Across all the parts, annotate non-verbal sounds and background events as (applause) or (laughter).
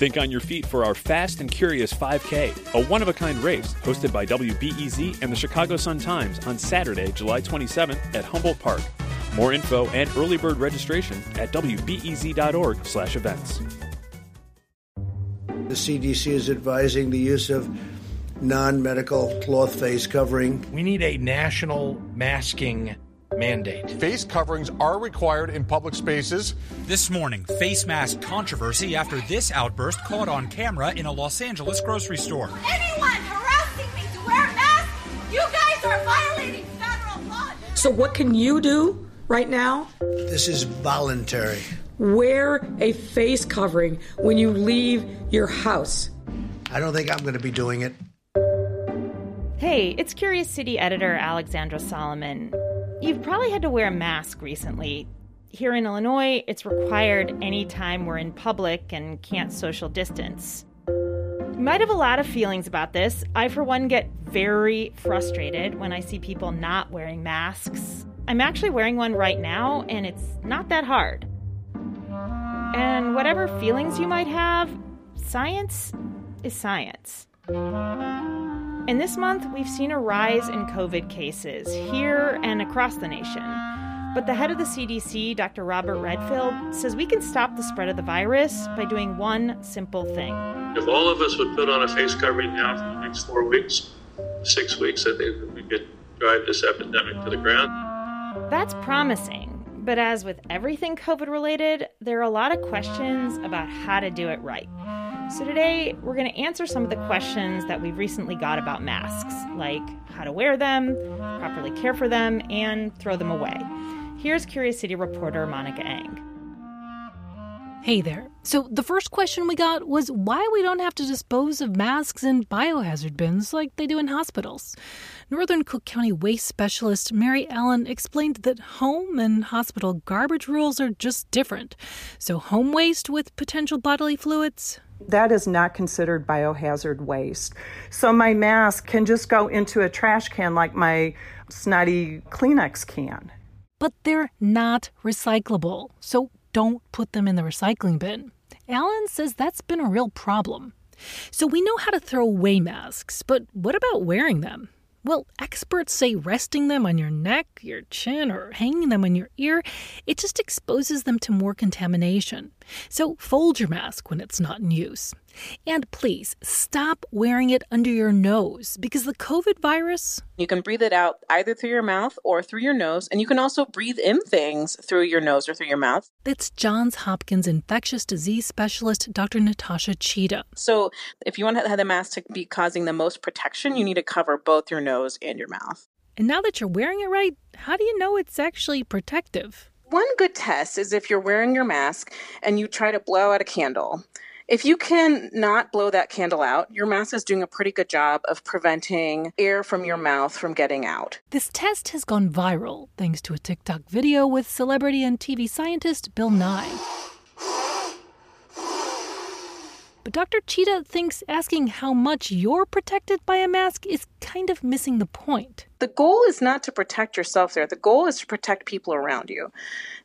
Think on your feet for our Fast and Curious 5K, a one of a kind race hosted by WBEZ and the Chicago Sun-Times on Saturday, July 27th at Humboldt Park. More info and early bird registration at wbez.org/events. The CDC is advising the use of non-medical cloth face covering. We need a national masking mandate. Face coverings are required in public spaces. This morning, face mask controversy after this outburst caught on camera in a Los Angeles grocery store. Anyone harassing me to wear a mask, you guys are violating federal law. So, what can you do right now? This is voluntary. Wear a face covering when you leave your house. I don't think I'm going to be doing it. Hey, it's Curious City editor Alexandra Solomon. You've probably had to wear a mask recently. Here in Illinois, it's required anytime we're in public and can't social distance. You might have a lot of feelings about this. I, for one, get very frustrated when I see people not wearing masks. I'm actually wearing one right now, and it's not that hard. And whatever feelings you might have, science is science. And this month, we've seen a rise in COVID cases here and across the nation. But the head of the CDC, Dr. Robert Redfield, says we can stop the spread of the virus by doing one simple thing. If all of us would put on a face covering now for the next four weeks, six weeks, I think we could drive this epidemic to the ground. That's promising. But as with everything COVID related, there are a lot of questions about how to do it right. So today, we're going to answer some of the questions that we've recently got about masks, like how to wear them, properly care for them, and throw them away. Here's Curious City reporter Monica Eng. Hey there. So, the first question we got was why we don't have to dispose of masks in biohazard bins like they do in hospitals. Northern Cook County waste specialist Mary Allen explained that home and hospital garbage rules are just different. So, home waste with potential bodily fluids, that is not considered biohazard waste. So my mask can just go into a trash can like my snotty Kleenex can. But they're not recyclable, so don't put them in the recycling bin. Allen says that's been a real problem. So we know how to throw away masks, but what about wearing them? Well, experts say resting them on your neck, your chin, or hanging them on your ear, it just exposes them to more contamination. So fold your mask when it's not in use. And please stop wearing it under your nose because the COVID virus. You can breathe it out either through your mouth or through your nose, and you can also breathe in things through your nose or through your mouth. That's Johns Hopkins infectious disease specialist Dr. Natasha Chida. So, if you want to have the mask to be causing the most protection, you need to cover both your nose and your mouth. And now that you're wearing it right, how do you know it's actually protective? One good test is if you're wearing your mask and you try to blow out a candle. If you can not blow that candle out, your mask is doing a pretty good job of preventing air from your mouth from getting out. This test has gone viral thanks to a TikTok video with celebrity and TV scientist Bill Nye. But Dr. Chida thinks asking how much you're protected by a mask is kind of missing the point. The goal is not to protect yourself there. The goal is to protect people around you.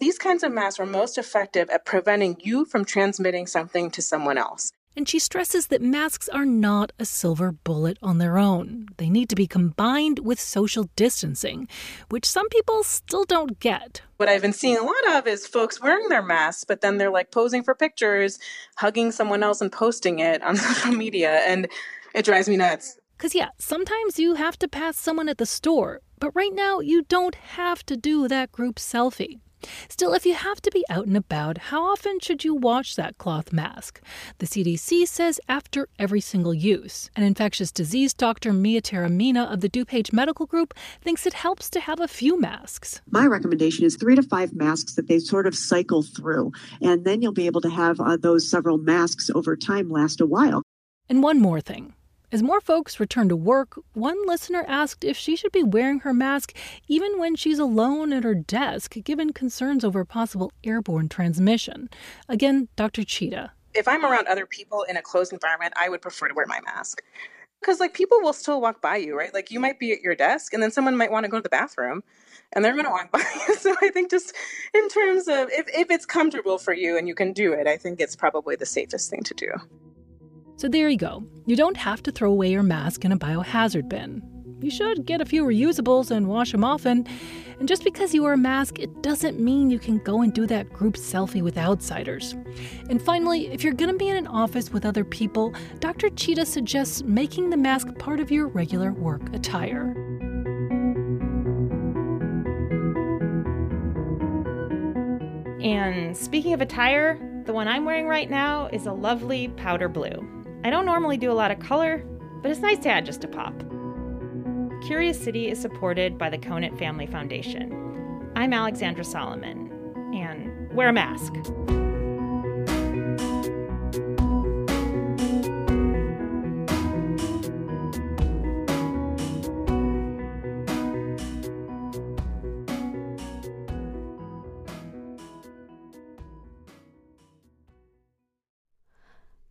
These kinds of masks are most effective at preventing you from transmitting something to someone else. And she stresses that masks are not a silver bullet on their own. They need to be combined with social distancing, which some people still don't get. What I've been seeing a lot of is folks wearing their masks, but then they're like posing for pictures, hugging someone else and posting it on (laughs) social media, and it drives me nuts. Because, yeah, sometimes you have to pass someone at the store, but right now you don't have to do that group selfie. Still, if you have to be out and about, how often should you wash that cloth mask? The CDC says after every single use. An infectious disease doctor, Mia Taormina of the DuPage Medical Group, thinks it helps to have a few masks. My recommendation is three to five masks that they sort of cycle through, and then you'll be able to have uh, those several masks over time last a while. And one more thing. As more folks return to work, one listener asked if she should be wearing her mask even when she's alone at her desk, given concerns over possible airborne transmission. Again, Dr. Chida. If I'm around other people in a closed environment, I would prefer to wear my mask. Because, like, people will still walk by you, right? Like, you might be at your desk and then someone might want to go to the bathroom and they're going to walk (laughs) by you. So I think just in terms of if, if it's comfortable for you and you can do it, I think it's probably the safest thing to do. So there you go. You don't have to throw away your mask in a biohazard bin. You should get a few reusables and wash them often. And just because you wear a mask, it doesn't mean you can go and do that group selfie with outsiders. And finally, if you're going to be in an office with other people, Dr. Chida suggests making the mask part of your regular work attire. And speaking of attire, the one I'm wearing right now is a lovely powder blue. I don't normally do a lot of color, but it's nice to add just a pop. Curious City is supported by the Conant Family Foundation. I'm Alexandra Solomon, and wear a mask.